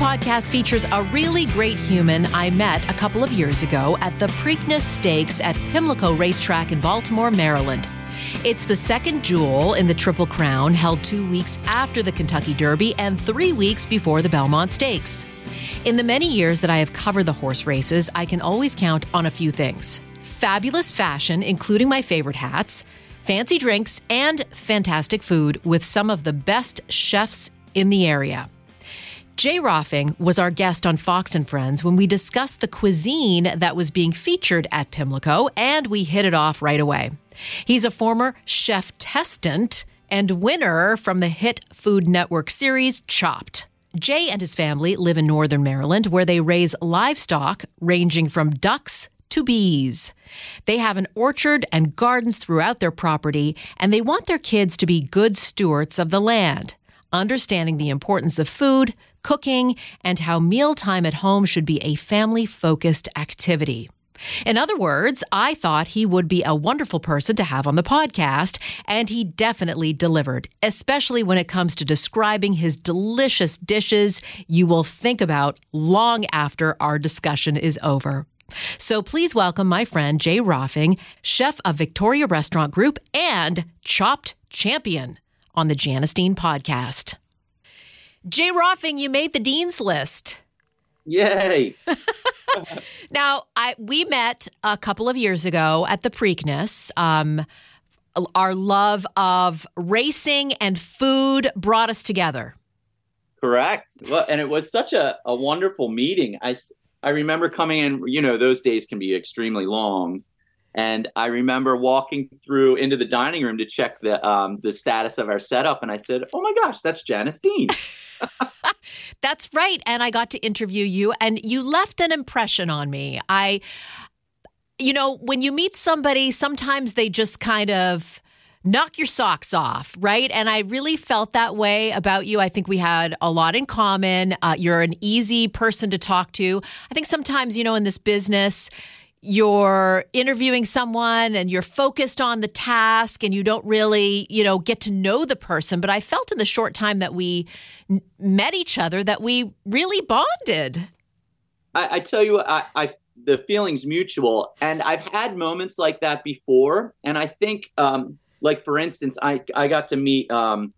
Podcast features a really great human I met a couple of years ago at the Preakness Stakes at Pimlico Racetrack in Baltimore, Maryland. It's the second jewel in the Triple Crown, held two weeks after the Kentucky Derby and three weeks before the Belmont Stakes. In the many years that I have covered the horse races, I can always count on a few things fabulous fashion, including my favorite hats, fancy drinks, and fantastic food with some of the best chefs in the area. Jay Rohlfing was our guest on Fox and Friends when we discussed the cuisine that was being featured at Pimlico, and we hit it off right away. He's a former chef testant and winner from the hit Food Network series Chopped. Jay and his family live in northern Maryland where they raise livestock ranging from ducks to bees. They have an orchard and gardens throughout their property, and they want their kids to be good stewards of the land, understanding the importance of food, cooking, and how mealtime at home should be a family focused activity. In other words, I thought he would be a wonderful person to have on the podcast, and he definitely delivered, especially when it comes to describing his delicious dishes you will think about long after our discussion is over. So please welcome my friend Jay Rohlfing, chef of Victoria Restaurant Group and Chopped Champion on the Janice Dean podcast. Jay Rohlfing, you made the Dean's list. Yay. now, I we met a couple of years ago at the Preakness. Um, our love of racing and food brought us together. Correct. Well, and it was such a, a wonderful meeting. I, I remember coming in, you know, those days can be extremely long. And I remember walking through into the dining room to check the um, the status of our setup, and I said, "Oh my gosh, that's Janice Dean." That's right. And I got to interview you, and you left an impression on me. I, you know, when you meet somebody, sometimes they just kind of knock your socks off, right? And I really felt that way about you. I think we had a lot in common. Uh, you're an easy person to talk to. I think sometimes, you know, in this business, you're interviewing someone and you're focused on the task and you don't really, you know, get to know the person. But I felt in the short time that we met each other that we really bonded. I, I tell you, I, I the feeling's mutual, and I've had moments like that before. And I think, um, like for instance, I I got to meet um,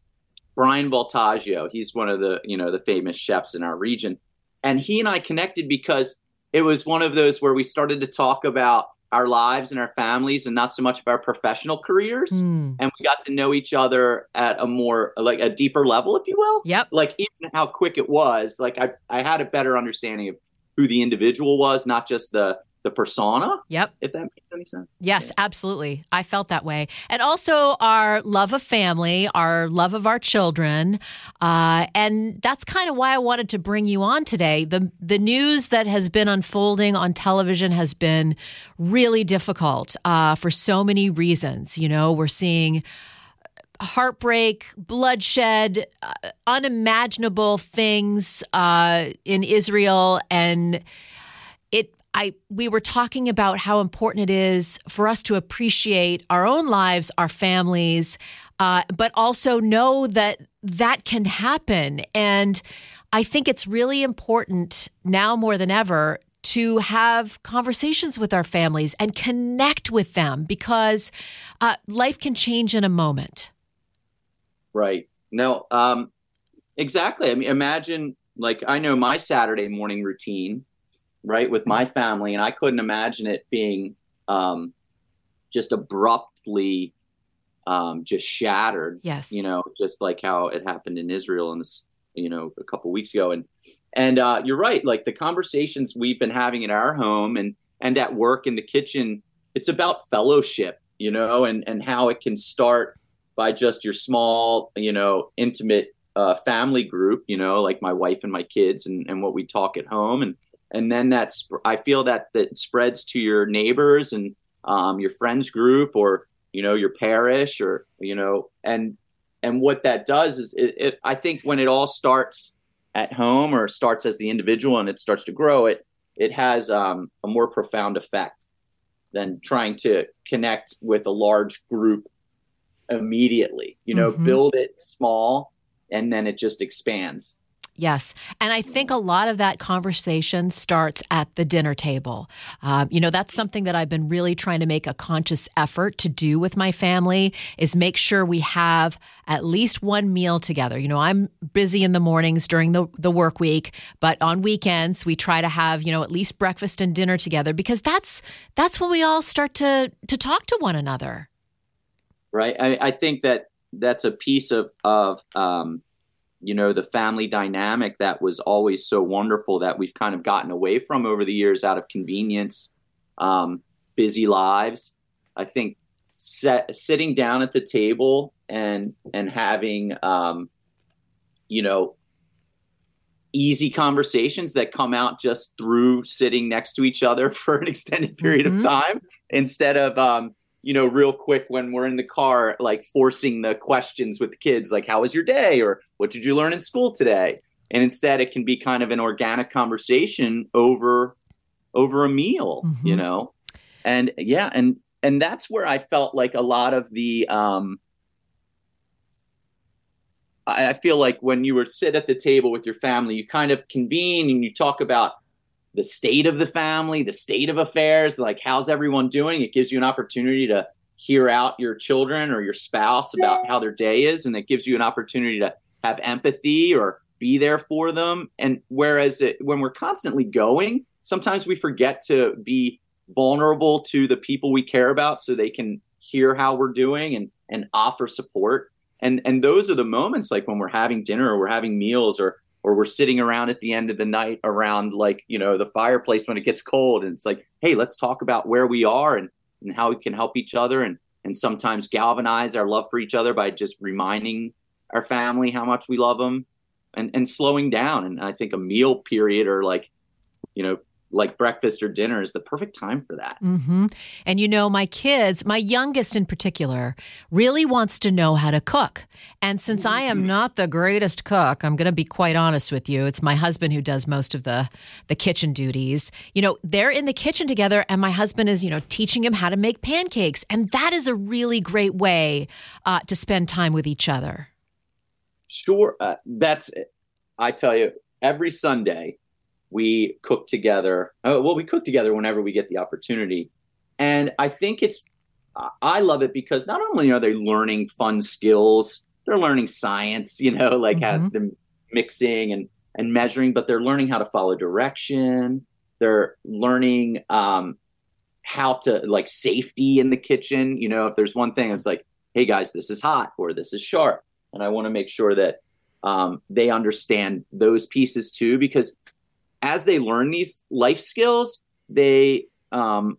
Brian Voltaggio. He's one of the you know the famous chefs in our region, and he and I connected because it was one of those where we started to talk about our lives and our families and not so much of our professional careers. Mm. and we got to know each other at a more like a deeper level if you will. Yep. Like even how quick it was like i i had a better understanding of who the individual was not just the the persona. Yep. If that makes any sense. Yes, yeah. absolutely. I felt that way. And also our love of family, our love of our children. Uh, and that's kind of why I wanted to bring you on today. The, the news that has been unfolding on television has been really difficult uh, for so many reasons. You know, we're seeing heartbreak, bloodshed, uh, unimaginable things uh, in Israel, and I we were talking about how important it is for us to appreciate our own lives, our families, uh, but also know that that can happen. And I think it's really important now more than ever to have conversations with our families and connect with them because uh, life can change in a moment. Right. No. Um, exactly. I mean, imagine like I know my Saturday morning routine right, with my family, and I couldn't imagine it being um, just abruptly um, just shattered. Yes, you know, just like how it happened in Israel in this, you know, a couple weeks ago, and and uh, you're right, like the conversations we've been having in our home and and at work in the kitchen it's about fellowship, you know, and and how it can start by just your small, you know, intimate uh, family group, you know, like my wife and my kids and, and what we talk at home. And, and then that's, I feel that that spreads to your neighbors and um, your friends group or, you know, your parish or, you know, and, and what that does is it, it I think when it all starts at home or starts as the individual and it starts to grow, it, it has um, a more profound effect than trying to connect with a large group immediately. You know, mm-hmm. build it small and then it just expands. Yes. And I think a lot of that conversation starts at the dinner table. Um, you know, that's something that I've been really trying to make a conscious effort to do with my family is make sure we have at least one meal together. You know, I'm busy in the mornings during the, the work week, but on weekends we try to have, you know, at least breakfast and dinner together because that's that's when we all start to to talk to one another right? I, I think that that's a piece of of um, you know the family dynamic that was always so wonderful that we've kind of gotten away from over the years out of convenience, um, busy lives. I think set, sitting down at the table and and having um, you know easy conversations that come out just through sitting next to each other for an extended period mm-hmm. of time instead of um, you know, real quick when we're in the car, like forcing the questions with the kids, like, how was your day? Or what did you learn in school today? And instead it can be kind of an organic conversation over over a meal, mm-hmm. you know? And yeah, and and that's where I felt like a lot of the um I, feel like when you were sit at the table with your family, you kind of convene and you talk about the state of the family, the state of affairs, like how's everyone doing? It gives you an opportunity to hear out your children or your spouse about how their day is, and it gives you an opportunity to have empathy or be there for them. And whereas it, when we're constantly going, sometimes we forget to be vulnerable to the people we care about so they can hear how we're doing and and offer support. And and those are the moments like when we're having dinner or we're having meals or or we're sitting around at the end of the night around like you know the fireplace when it gets cold and it's like hey let's talk about where we are and, and how we can help each other and and sometimes galvanize our love for each other by just reminding our family how much we love them and and slowing down. And i think a meal period or like you know like breakfast or dinner is the perfect time for that. Mm-hmm. And you know, my kids, my youngest in particular, really wants to know how to cook. And since I am not the greatest cook, I'm going to be quite honest with you. It's my husband who does most of the the kitchen duties. You know, they're in the kitchen together, and my husband is, you know, teaching him how to make pancakes, and that is a really great way uh, to spend time with each other. Sure, uh, that's. It. I tell you, every Sunday we cook together. Uh, well, we cook together whenever we get the opportunity. And I think it's, I love it because not only are they learning fun skills, they're learning science, you know, like mm-hmm. how the mixing and, and measuring, but they're learning how to follow direction. They're learning um, how to like safety in the kitchen. You know, if there's one thing, it's like, hey guys, this is hot or this is sharp. And I want to make sure that um, they understand those pieces too, because as they learn these life skills, they um,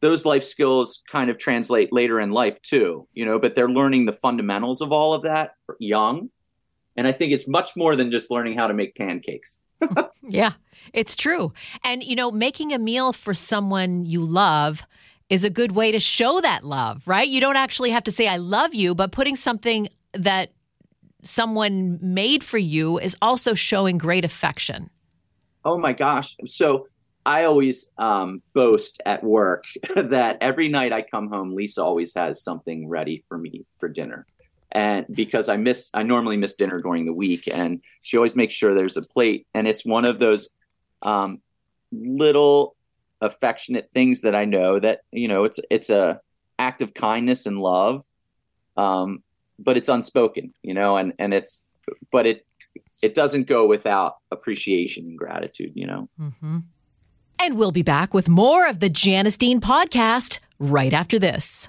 those life skills kind of translate later in life too, you know, but they're learning the fundamentals of all of that young. And I think it's much more than just learning how to make pancakes. yeah, it's true. And, you know, making a meal for someone you love is a good way to show that love, right? You don't actually have to say, I love you, but putting something that someone made for you is also showing great affection. Oh my gosh. So I always um, boast at work that every night I come home, Lisa always has something ready for me for dinner. And because I miss, I normally miss dinner during the week, and she always makes sure there's a plate. And it's one of those um, little affectionate things that I know that you know it's it's a act of kindness and love, um, but it's unspoken, you know, and and it's but it it doesn't go without appreciation and gratitude, you know? Mm-hmm. And we'll be back with more of the Janice Dean podcast right after this.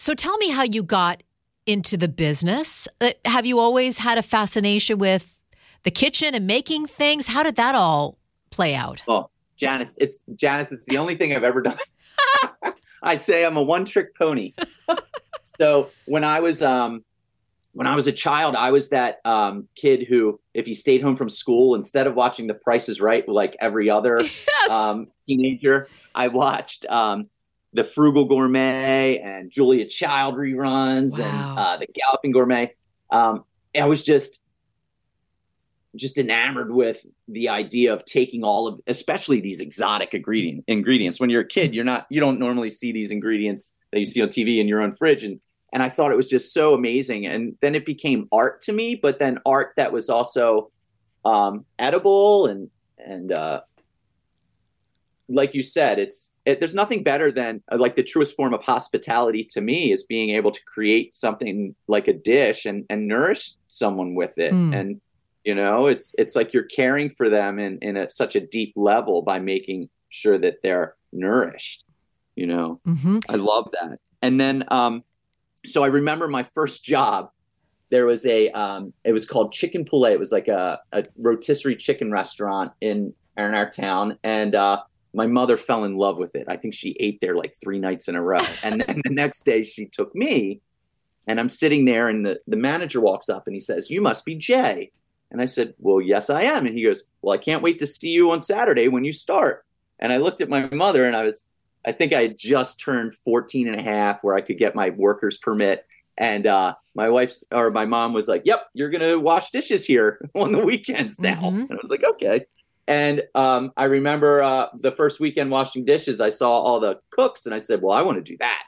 So tell me how you got into the business. Uh, have you always had a fascination with the kitchen and making things? How did that all play out? Oh, Janice, it's Janice. It's the only thing I've ever done. I'd say I'm a one-trick pony. so when I was um, when I was a child, I was that um, kid who, if he stayed home from school, instead of watching The Price is Right like every other Yes. um, teenager, I watched um, the Frugal Gourmet and Julia Child reruns and uh, the Galloping Gourmet. Um, I was just just enamored with the idea of taking all of, especially these exotic ingredient ingredients. When you're a kid, you're not, you don't normally see these ingredients that you see on TV in your own fridge, and and I thought it was just so amazing. And then it became art to me, but then art that was also um, edible and and uh, like you said, it's it, there's nothing better than uh, like the truest form of hospitality to me is being able to create something like a dish and and nourish someone with it Hmm. and you know it's it's like you're caring for them in in a, such a deep level by making sure that they're nourished you know mm-hmm. I love that. And then, um, so I remember my first job. There was a, um, it was called Chicken Poulet. It was like a, a rotisserie chicken restaurant in, in our town, and uh, my mother fell in love with it. I think she ate there like three nights in a row. And then the next day, she took me, and I'm sitting there, and the the manager walks up and he says, "You must be Jay." And I said, "Well, yes, I am." And he goes, "Well, I can't wait to see you on Saturday when you start." And I looked at my mother, and I was I think I had just turned 14 and a half where I could get my worker's permit. And uh, my wife's or my mom was like, Yep, you're going to wash dishes here on the weekends now. Mhm. And I was like, Okay. And um, I remember uh, the first weekend washing dishes, I saw all the cooks and I said, Well, I want to do that.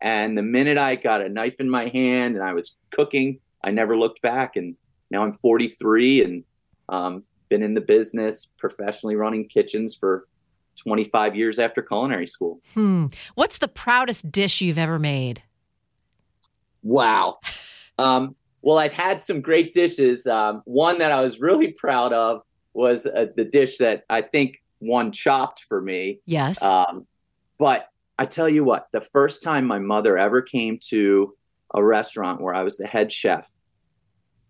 And the minute I got a knife in my hand and I was cooking, I never looked back. And now I'm 43 and um, been in the business professionally running kitchens for 25 years after culinary school. Hmm. What's the proudest dish you've ever made? Wow. Um, well, I've had some great dishes. Um, one that I was really proud of was uh, the dish that I think won Chopped for me. Yes. Um, but I tell you what, the first time my mother ever came to a restaurant where I was the head chef,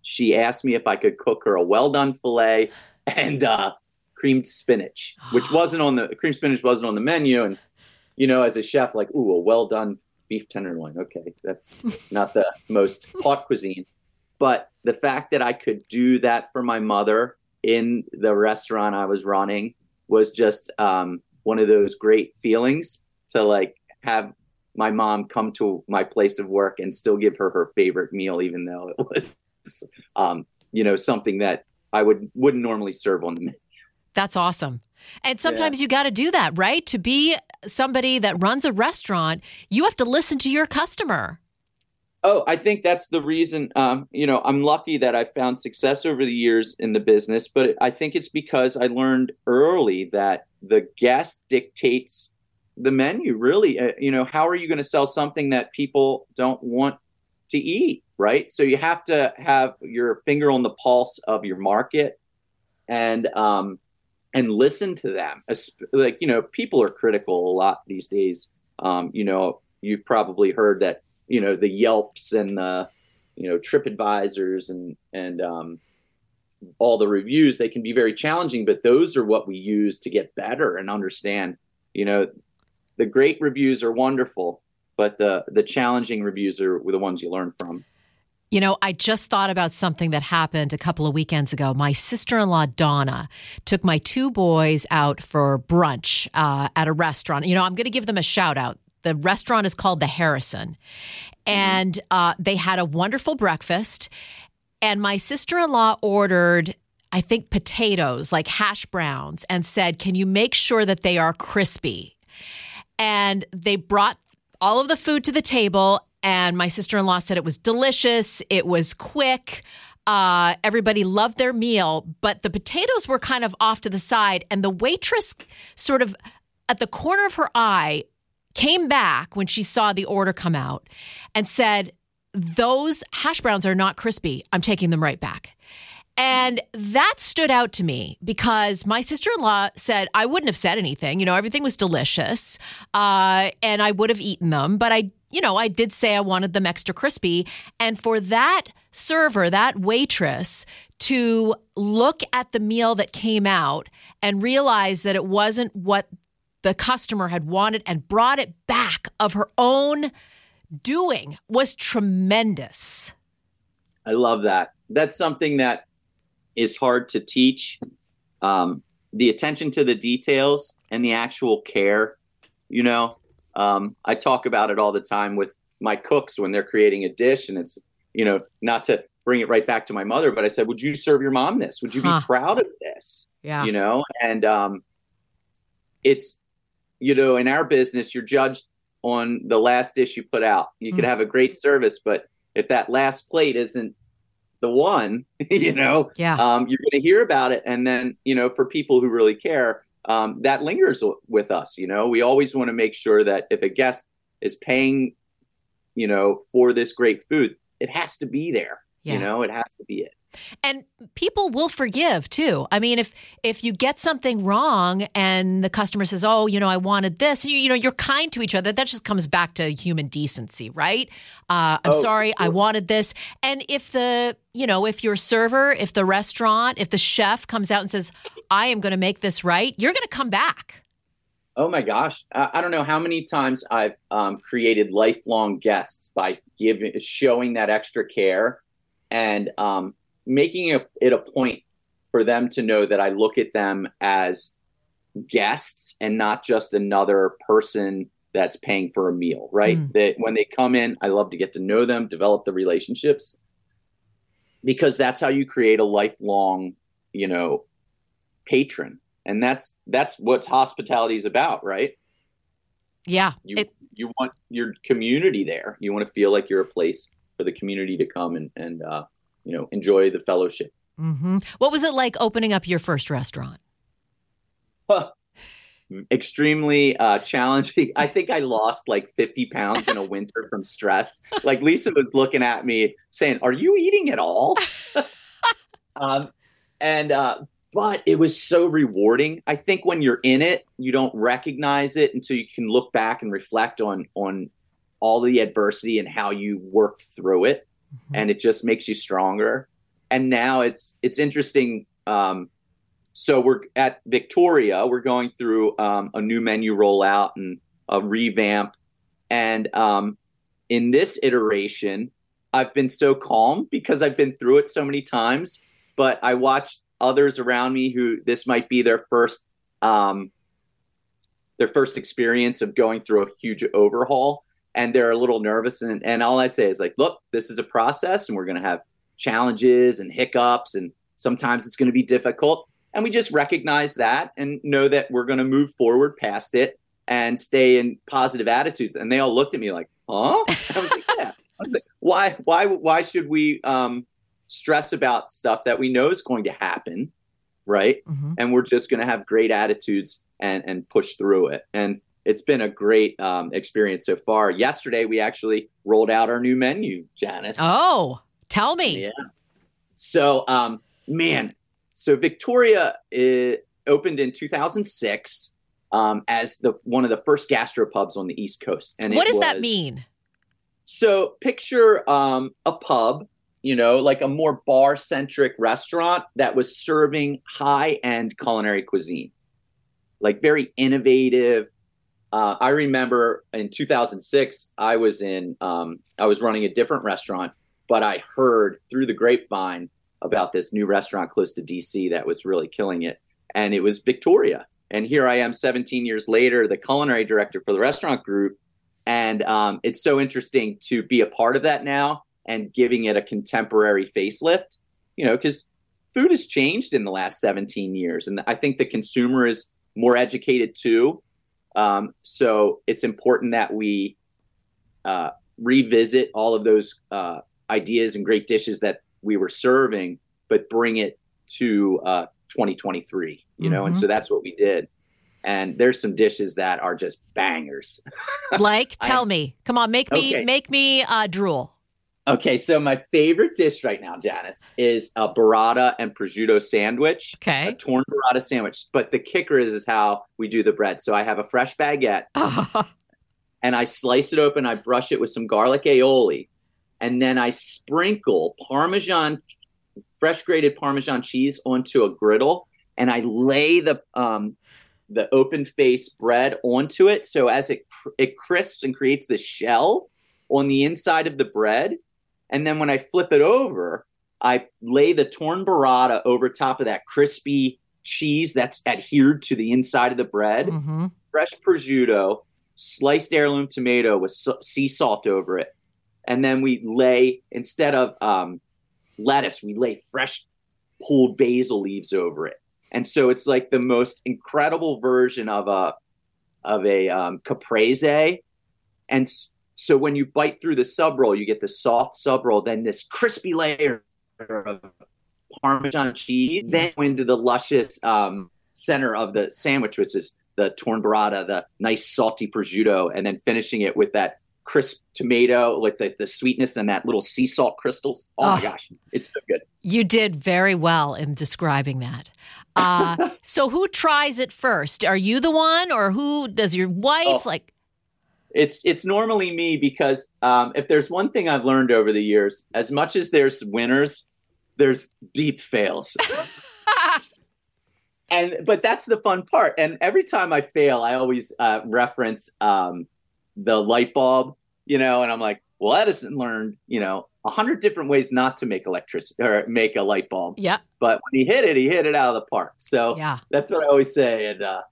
she asked me if I could cook her a well done filet and uh, creamed spinach, which wasn't on the creamed spinach wasn't on the menu. And you know, as a chef, like, ooh, a well done beef tenderloin. Okay, that's not the most haute cuisine. But the fact that I could do that for my mother in the restaurant I was running was just um, one of those great feelings to like have my mom come to my place of work and still give her her favorite meal, even though it was, um, you know, something that I would wouldn't normally serve on the menu. That's awesome. And sometimes you got to do that, right? To be somebody that runs a restaurant, you have to listen to your customer. Oh, I think that's the reason. Um, you know, I'm lucky that I found success over the years in the business, but I think it's because I learned early that the guest dictates the menu. Really, uh, you know, how are you going to sell something that people don't want to eat, right? So you have to have your finger on the pulse of your market, and um, and listen to them. Like you know, people are critical a lot these days. Um, you know, you've probably heard that you know the Yelps and the you know TripAdvisors and and um, all the reviews. They can be very challenging, but those are what we use to get better and understand. You know, the great reviews are wonderful, but the the challenging reviews are the ones you learn from. You know, I just thought about something that happened a couple of weekends ago. My sister in law, Donna, took my two boys out for brunch uh, at a restaurant. You know, I'm going to give them a shout out. The restaurant is called the Harrison. And uh, they had a wonderful breakfast. And my sister in law ordered, I think, potatoes, like hash browns, and said, Can you make sure that they are crispy? And they brought all of the food to the table, and my sister in law said it was delicious. It was quick. Uh, everybody loved their meal, but the potatoes were kind of off to the side, and the waitress sort of at the corner of her eye came back when she saw the order come out and said, Those hash browns are not crispy. I'm taking them right back. And that stood out to me because my sister in law said I wouldn't have said anything. You know, everything was delicious uh, and I would have eaten them. But I, you know, I did say I wanted them extra crispy. And for that server, that waitress, to look at the meal that came out and realize that it wasn't what the customer had wanted and brought it back of her own doing was tremendous. I love that. That's something that is hard to teach. Um, the attention to the details and the actual care. You know, um, I talk about it all the time with my cooks when they're creating a dish, and it's you know not to bring it right back to my mother, but I said, "Would you serve your mom this? Would you huh. be proud of this?" Yeah, you know, and um, it's you know in our business, you're judged on the last dish you put out. You mm. could have a great service, but if that last plate isn't the one, you know, yeah. um, you're going to hear about it. And then, you know, for people who really care, um, that lingers with us. You know, we always want to make sure that if a guest is paying, you know, for this great food, it has to be there. Yeah. You know, it has to be it. And people will forgive too. I mean if if you get something wrong and the customer says oh you know i wanted this you, you know you're kind to each other that just comes back to human decency right? Uh, i'm oh, sorry sure. i wanted this. And if the you know if your server if the restaurant if the chef comes out and says i am going to make this right you're going to come back. Oh my gosh, I, don't know how many times I've um, created lifelong guests by giving, showing that extra care, and um, making it a point for them to know that I look at them as guests and not just another person that's paying for a meal, right? Mm. That when they come in, I love to get to know them, develop the relationships because that's how you create a lifelong, you know, patron. And that's that's what hospitality is about, right? Yeah. You it, you want your community there. You want to feel like you're a place for the community to come and and uh, you know enjoy the fellowship. Mm-hmm. What was it like opening up your first restaurant? Huh. Extremely uh, challenging. I think I lost like 50 pounds in a winter from stress. Like Lisa was looking at me saying, Are you eating at all? um, and, uh, but it was so rewarding. I think when you're in it, you don't recognize it until you can look back and reflect on, on all the adversity and how you worked through it mm-hmm. and it just makes you stronger. And now it's it's interesting. Um, so we're at Victoria. We're going through um, a new menu rollout and a revamp. And um, in this iteration, I've been so calm because I've been through it so many times. But I watched others around me who this might be their first um, their first experience of going through a huge overhaul and they're a little nervous. And, and all I say is like, look, this is a process and we're going to have challenges and hiccups. And sometimes it's going to be difficult. And we just recognize that and know that we're going to move forward past it and stay in positive attitudes. And they all looked at me like, huh? I was like, yeah. I was like, why, why, why should we um, stress about stuff that we know is going to happen? Right. Mm-hmm. And we're just going to have great attitudes and, and push through it. And it's been a great um, experience so far. Yesterday, we actually rolled out our new menu, Janice. Oh, tell me. Yeah. So, um, man, so Victoria opened in 2006 um, as the one of the first gastropubs on the East Coast. And what does was, that mean? So, picture um, a pub, you know, like a more bar centric restaurant that was serving high end culinary cuisine, like very innovative uh, I remember in 2006, I was in, um, I was running a different restaurant, but I heard through the grapevine about this new restaurant close to DC that was really killing it. And it was Victoria. And here I am 17 years later, the culinary director for the restaurant group. And um, it's so interesting to be a part of that now and giving it a contemporary facelift, you know, because food has changed in the last 17 years. And I think the consumer is more educated too um, so it's important that we uh, revisit all of those uh, ideas and great dishes that we were serving, but bring it to uh, 2023. You know, mm-hmm. and so that's what we did. And there's some dishes that are just bangers. like, tell I, me, come on, make me okay. make me uh, drool. Okay, so my favorite dish right now, Janice, is a burrata and prosciutto sandwich. Okay. A torn burrata sandwich. But the kicker is, is how we do the bread. So I have a fresh baguette and I slice it open. I brush it with some garlic aioli. And then I sprinkle Parmesan, fresh grated Parmesan cheese onto a griddle. And I lay the um, the open face bread onto it. So as it it crisps and creates the shell on the inside of the bread, and then when I flip it over, I lay the torn burrata over top of that crispy cheese that's adhered to the inside of the bread, mm-hmm. fresh prosciutto, sliced heirloom tomato with sea salt over it. And then we lay, instead of um, lettuce, we lay fresh pulled basil leaves over it. And so it's like the most incredible version of a of a um, caprese. And so when you bite through the sub roll, you get the soft sub roll, then this crispy layer of Parmesan cheese, then into the luscious um, center of the sandwich, which is the torn burrata, the nice salty prosciutto, and then finishing it with that crisp tomato, like the, the sweetness and that little sea salt crystals. Oh, oh, my gosh, it's so good. You did very well in describing that. Uh, so who tries it first? Are you the one, or who does your wife oh. like? It's it's normally me because um, if there's one thing I've learned over the years, as much as there's winners, there's deep fails. and but that's the fun part. And every time I fail, I always uh, reference um, the light bulb, you know, and I'm like, well, Edison learned, you know, a hundred different ways not to make electricity or make a light bulb. Yeah. But when he hit it, he hit it out of the park. So yeah, that's what I always say. And uh,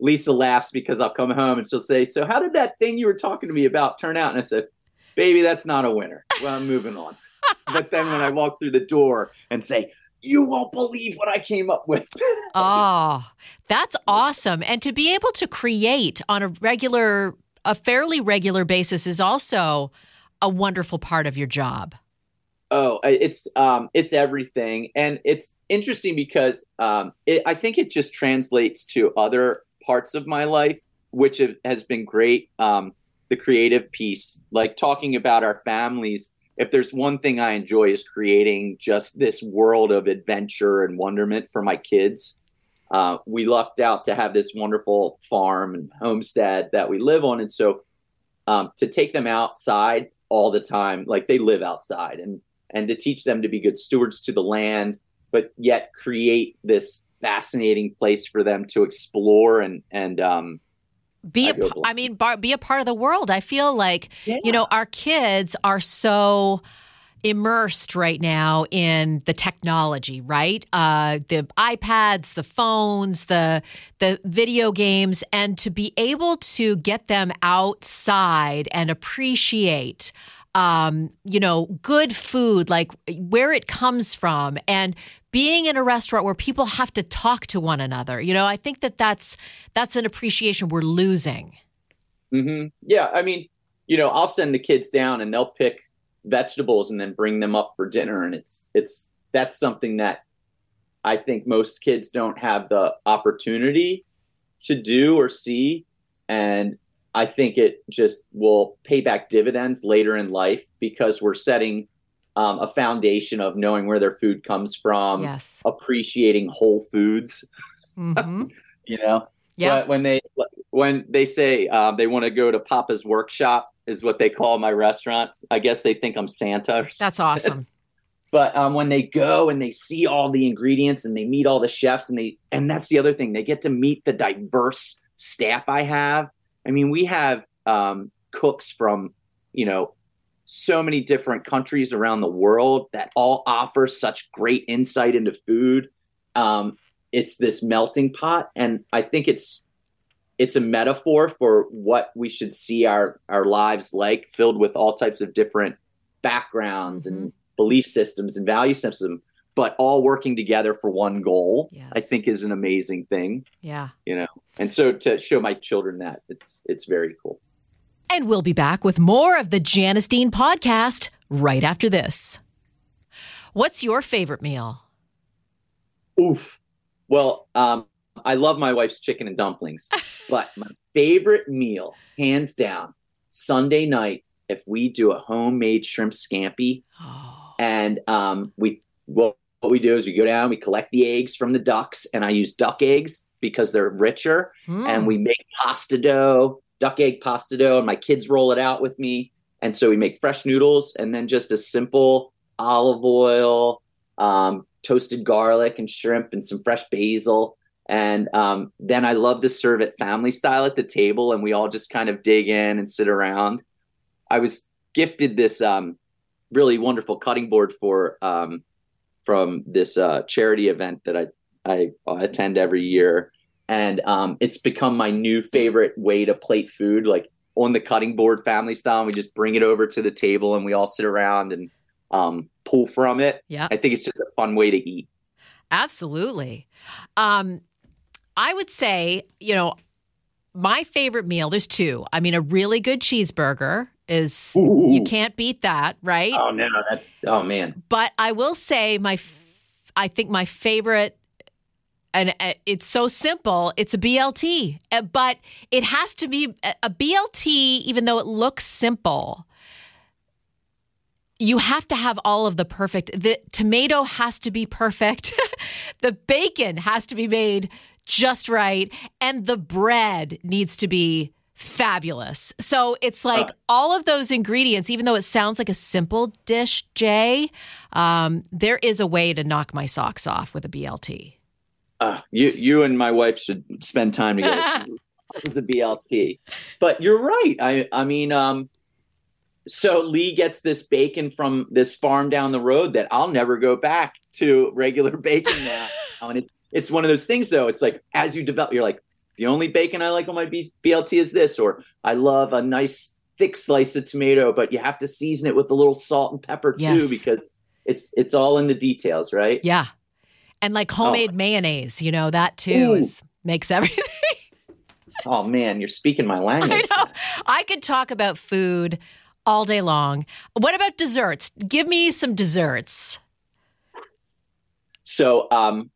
Lisa laughs because I'll come home and she'll say, "So how did that thing you were talking to me about turn out?" And I said, "Baby, that's not a winner. Well, I'm moving on." but then when I walk through the door and say, "You won't believe what I came up with." oh, that's awesome! And to be able to create on a regular, a fairly regular basis is also a wonderful part of your job. Oh, it's um, it's everything, and it's interesting because um, it, I think it just translates to other parts of my life, which has been great. Um, the creative piece, like talking about our families. If there's one thing I enjoy is creating just this world of adventure and wonderment for my kids. Uh, we lucked out to have this wonderful farm and homestead that we live on, and so um, to take them outside all the time, like they live outside, and and to teach them to be good stewards to the land, but yet create this fascinating place for them to explore and and um, be a, I mean, bar, be a part of the world. I feel like yeah. you know our kids are so immersed right now in the technology, right? Uh, the iPads, the phones, the the video games, and to be able to get them outside and appreciate um, you know, good food, like where it comes from, and being in a restaurant where people have to talk to one another. You know, I think that that's that's an appreciation we're losing. Mm-hmm. Yeah, I mean, you know, I'll send the kids down and they'll pick vegetables and then bring them up for dinner, and it's it's that's something that I think most kids don't have the opportunity to do or see, and I think it just will pay back dividends later in life because we're setting um, a foundation of knowing where their food comes from, yes. appreciating whole foods. Mm-hmm. you know, yeah. when they when they say uh, they want to go to Papa's workshop, is what they call my restaurant. I guess they think I'm Santa. That's awesome. but um, when they go and they see all the ingredients and they meet all the chefs and they and that's the other thing they get to meet the diverse staff I have I mean, we have um, cooks from, you know, so many different countries around the world that all offer such great insight into food. Um, it's this melting pot, and I think it's it's a metaphor for what we should see our our lives like, filled with all types of different backgrounds mm-hmm. and belief systems and value systems, but all working together for one goal. Yes. I think is an amazing thing. Yeah, you know and so to show my children that it's it's very cool And we'll be back with more of the Janice Dean podcast right after this. What's your favorite meal? Oof. Well, um, I love my wife's chicken and dumplings, but my favorite meal, hands down, Sunday night, if we do a homemade shrimp scampi, oh. and um, we well, what we do is we go down, we collect the eggs from the ducks, and I use duck eggs because they're richer, mm. and we make pasta dough, duck egg pasta dough, and my kids roll it out with me, and so we make fresh noodles, and then just a simple olive oil, um, toasted garlic and shrimp, and some fresh basil. And um, then I love to serve it family style at the table, and we all just kind of dig in and sit around. I was gifted this um, really wonderful cutting board for um, from this uh, charity event that I, I attend every year, and um, it's become my new favorite way to plate food. Like on the cutting board, family style, we just bring it over to the table, and we all sit around and um, pull from it. Yeah, I think it's just a fun way to eat. Absolutely. Um, I would say, you know, my favorite meal, there's two. I mean, a really good cheeseburger is, Ooh. you can't beat that, right? Oh, no, that's, oh, man. But I will say, my, I think my favorite, and uh, it's so simple, it's a BLT, uh, but it has to be a BLT, even though it looks simple you have to have all of the perfect the tomato has to be perfect the bacon has to be made just right. And the bread needs to be fabulous. So it's like uh, all of those ingredients, even though it sounds like a simple dish, Jay, um, there is a way to knock my socks off with a BLT. Uh, you, you and my wife should spend time together. it was a BLT, but you're right. I, I mean, um, so Lee gets this bacon from this farm down the road that I'll never go back to regular bacon now. and it's it's one of those things though. It's like as you develop, you're like, the only bacon I like on my BLT is this, or I love a nice thick slice of tomato, but you have to season it with a little salt and pepper too yes. because it's it's all in the details, right? Yeah. And like homemade oh. mayonnaise, you know, that too is makes everything. oh man, you're speaking my language. I know. I could talk about food all day long. What about desserts? Give me some desserts. So, um,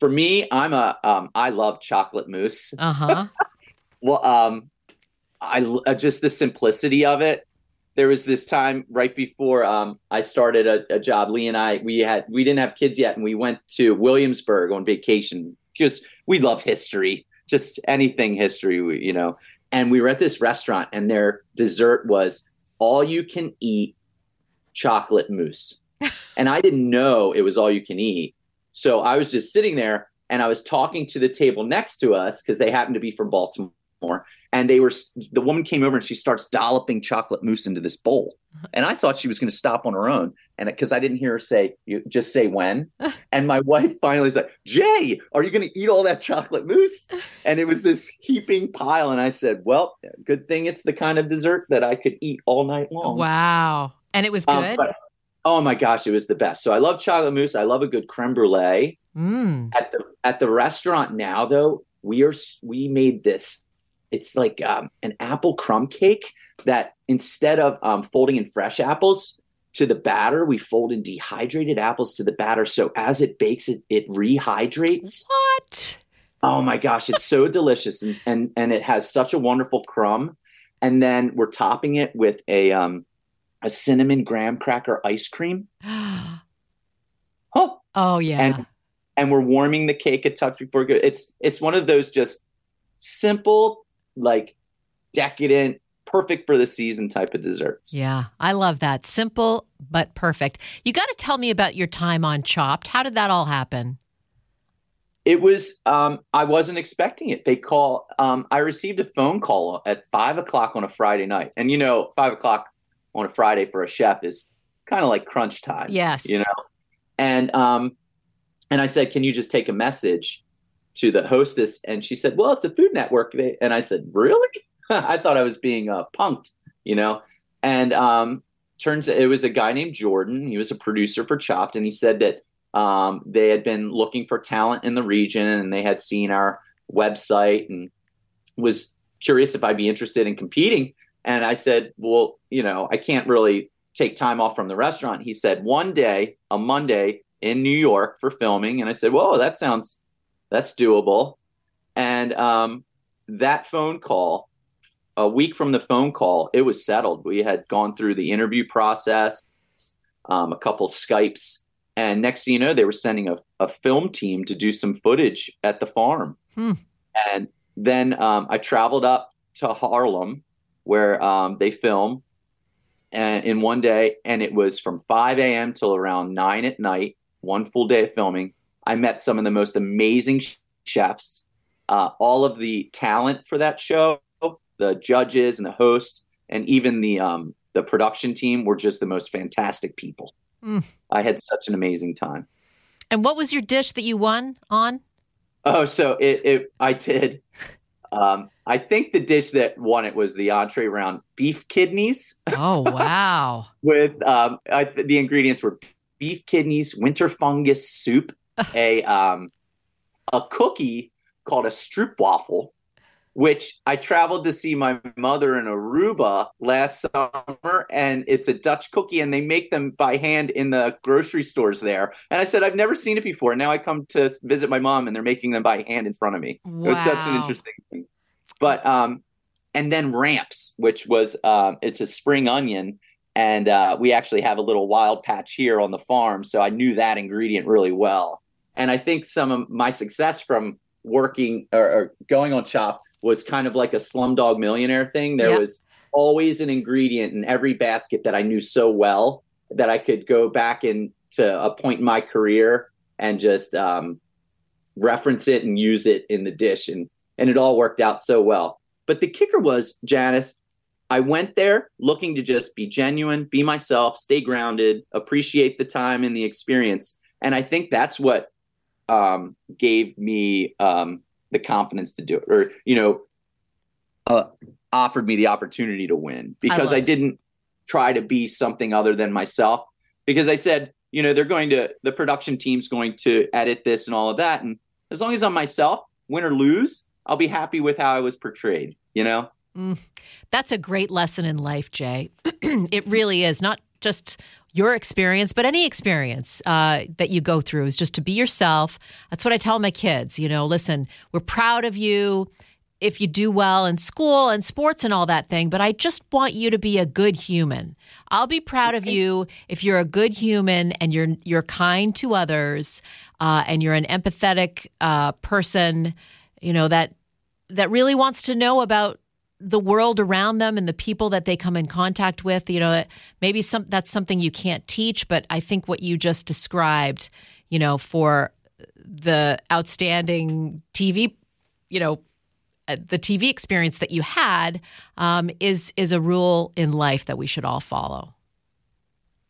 for me, I'm a um, I love chocolate mousse. Uh huh. well, um, I uh, just the simplicity of it. There was this time right before um, I started a, a, job. Lee and I we had we didn't have kids yet, and we went to Williamsburg on vacation because we love history, just anything history, you know. And we were at this restaurant, and their dessert was all you can eat chocolate mousse, and I didn't know it was all you can eat so I was just sitting there and I was talking to the table next to us because they happened to be from Baltimore. And they were, the woman came over and she starts dolloping chocolate mousse into this bowl. And I thought she was going to stop on her own. And because I didn't hear her say, you just say when. and my wife finally said, Jay, are you going to eat all that chocolate mousse? And it was this heaping pile. And I said, well, good thing it's the kind of dessert that I could eat all night long. Wow. And it was um, good. Um, but, Oh my gosh, it was the best. So I love chocolate mousse. I love a good creme brulee. Mm. At the at the restaurant now, though, we are we made this. It's like um, an apple crumb cake that instead of um, folding in fresh apples to the batter, we fold in dehydrated apples to the batter. So as it bakes, it it rehydrates. What? Oh my gosh, it's so delicious and, and and it has such a wonderful crumb. And then we're topping it with a um, a cinnamon graham cracker ice cream. huh. Oh yeah. And and we're warming the cake a touch before good. It's it's one of those just simple, like decadent, perfect for the season type of desserts. Yeah, I love that. Simple but perfect. You got to tell me about your time on Chopped. How did that all happen? It was um, I wasn't expecting it. They call um, I received a phone call at five o'clock on a Friday night. And you know, five o'clock on a Friday for a chef is kind of like crunch time. Yes. You know? And um and I said, Can you just take a message to the hostess? And she said, Well, it's the Food Network. And I said, Really? I thought I was being uh, punked, you know? And um turns it was a guy named Jordan. He was a producer for Chopped, and he said that um, they had been looking for talent in the region and they had seen our website and was curious if I'd be interested in competing And I said, Well, you know, I can't really take time off from the restaurant. He said, One day, a Monday in New York for filming. And I said, Whoa, that sounds, that's doable. And um, that phone call, a week from the phone call, it was settled. We had gone through the interview process, um, a couple Skypes. And next thing you know, they were sending a, a film team to do some footage at the farm. Hmm. And then um, I traveled up to Harlem where um, they film and in one day, and it was from 5 a.m. till around 9 at night, one full day of filming. I met some of the most amazing chefs, uh, all of the talent for that show, the judges and the host, and even the um, the production team were just the most fantastic people. Mm. I had such an amazing time. And what was your dish that you won on? Oh, so it, it I did. Um, I think the dish that won it was the entree round beef kidneys. Oh wow! with um, I, the ingredients were beef kidneys, winter fungus soup, a um, a cookie called a stroopwafel, which I traveled to see my mother in Aruba last summer, and it's a Dutch cookie, and they make them by hand in the grocery stores there. And I said, I've never seen it before. And now I come to visit my mom, and they're making them by hand in front of me. Wow. It was such an interesting thing. But um, and then ramps, which was um, it's a spring onion, and uh, we actually have a little wild patch here on the farm, so I knew that ingredient really well. And I think some of my success from working or, or going on Chop was kind of like a Slumdog Millionaire thing. There Yep. was always an ingredient in every basket that I knew so well that I could go back into a point in my career and just um, reference it and use it in the dish, and and it all worked out so well. But the kicker was Janice. I went there looking to just be genuine, be myself, stay grounded, appreciate the time and the experience, and I think that's what um, gave me um, the confidence to do it, or you know, uh, offered me the opportunity to win because love I, didn't try to be something other than myself. Because I said, you know, they're going to the production team's going to edit this and all of that, and as long as I'm myself, win or lose, I'll be happy with how I was portrayed. You know. That's a great lesson in life, Jay. it really is not just your experience, but any experience uh, that you go through is just to be yourself. That's what I tell my kids. You know, listen, we're proud of you if you do well in school and sports and all that thing, but I just want you to be a good human. I'll be proud of you if you're a good human and you're you're kind to others uh, and you're an empathetic uh, person. You know that that really wants to know about the world around them and the people that they come in contact with you know maybe some that's something you can't teach but i think what you just described you know for the outstanding tv you know uh, the tv experience that you had um, is is a rule in life that we should all follow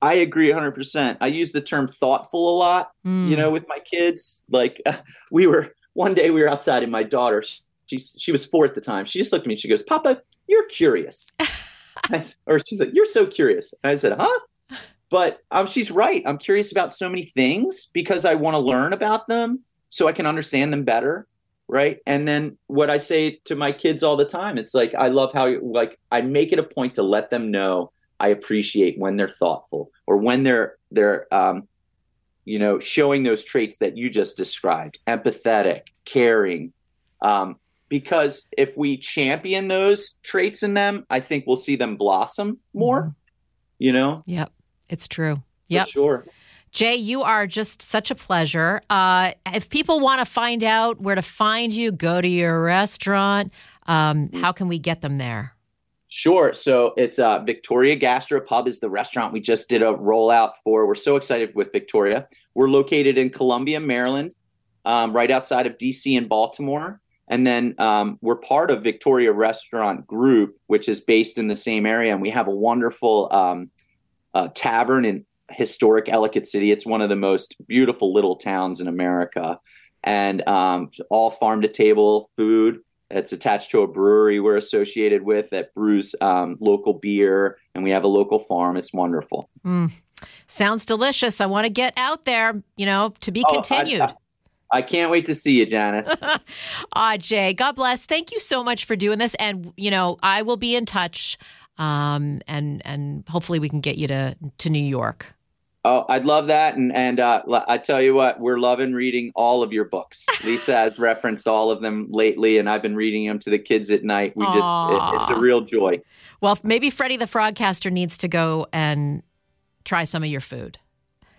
I agree 100%. I use the term thoughtful a lot, you know, with my kids. Like we were one day we were outside and my daughter, she she was 4 at the time. She just looked at me and she goes, "Papa, you're curious." I- or she's like, "You're so curious." And I said, "Huh?" But um she's right. I'm curious about so many things because I want to learn about them so I can understand them better, right? And then what I say to my kids all the time, it's like I love how like I make it a point to let them know I appreciate when they're thoughtful or when they're they're um, you know showing those traits that you just described, empathetic, caring. Um, because if we champion those traits in them, I think we'll see them blossom more. You know, yep it's true For yep sure. Jay, you are just such a pleasure. Uh, if people want to find out where to find you, go to your restaurant. Um, how can we get them there? Sure. So it's uh, Victoria Gastropub is the restaurant we just did a rollout for. We're so excited with Victoria. We're located in Columbia, Maryland, um, right outside of DC and Baltimore. And then um, we're part of Victoria Restaurant Group, which is based in the same area. And we have a wonderful um, uh, tavern in historic Ellicott City. It's one of the most beautiful little towns in America. And um, all farm to table food. It's attached to a brewery we're associated with that brews um, local beer, and we have a local farm. It's wonderful. Sounds delicious. I want to get out there, you know, to be Oh, I- continued. I, I can't wait to see you, Janice. Ah, Jay, God bless. Thank you so much for doing this. And, you know, I will be in touch. Um, and and hopefully we can get you to to New York. Oh, I'd love that. And and uh, I tell you what, we're loving reading all of your books. Lisa has referenced all of them lately, and I've been reading them to the kids at night. We just, it, it's a real joy. Well, maybe Freddie the Frogcaster needs to go and try some of your food.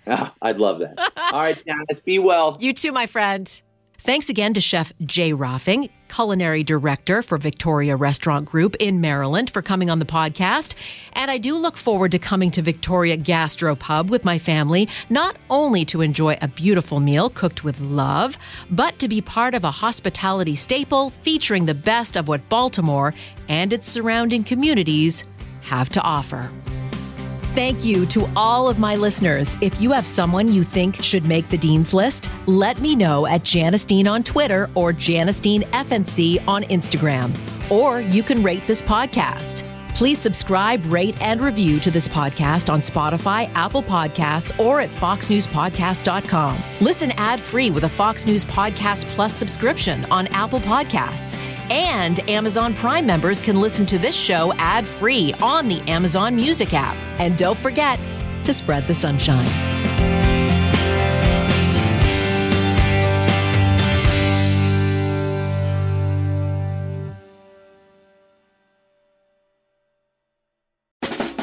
Oh, I'd love that. all right, Janice, be well. You too, my friend. Thanks again to Chef Jay Rohlfing, culinary director for Victoria Restaurant Group in Maryland, for coming on the podcast. And I do look forward to coming to Victoria Gastro Pub with my family, not only to enjoy a beautiful meal cooked with love, but to be part of a hospitality staple featuring the best of what Baltimore and its surrounding communities have to offer. Thank you to all of my listeners. If you have someone you think should make the Dean's List, let me know at Janice Dean on Twitter or Janice Dean FNC on Instagram. Or you can rate this podcast. Please subscribe, rate, and review to this podcast on Spotify, Apple Podcasts, or at foxnewspodcast.com. Listen ad-free with a Fox News Podcast Plus subscription on Apple Podcasts. And Amazon Prime members can listen to this show ad-free on the Amazon Music app. And don't forget to spread the sunshine.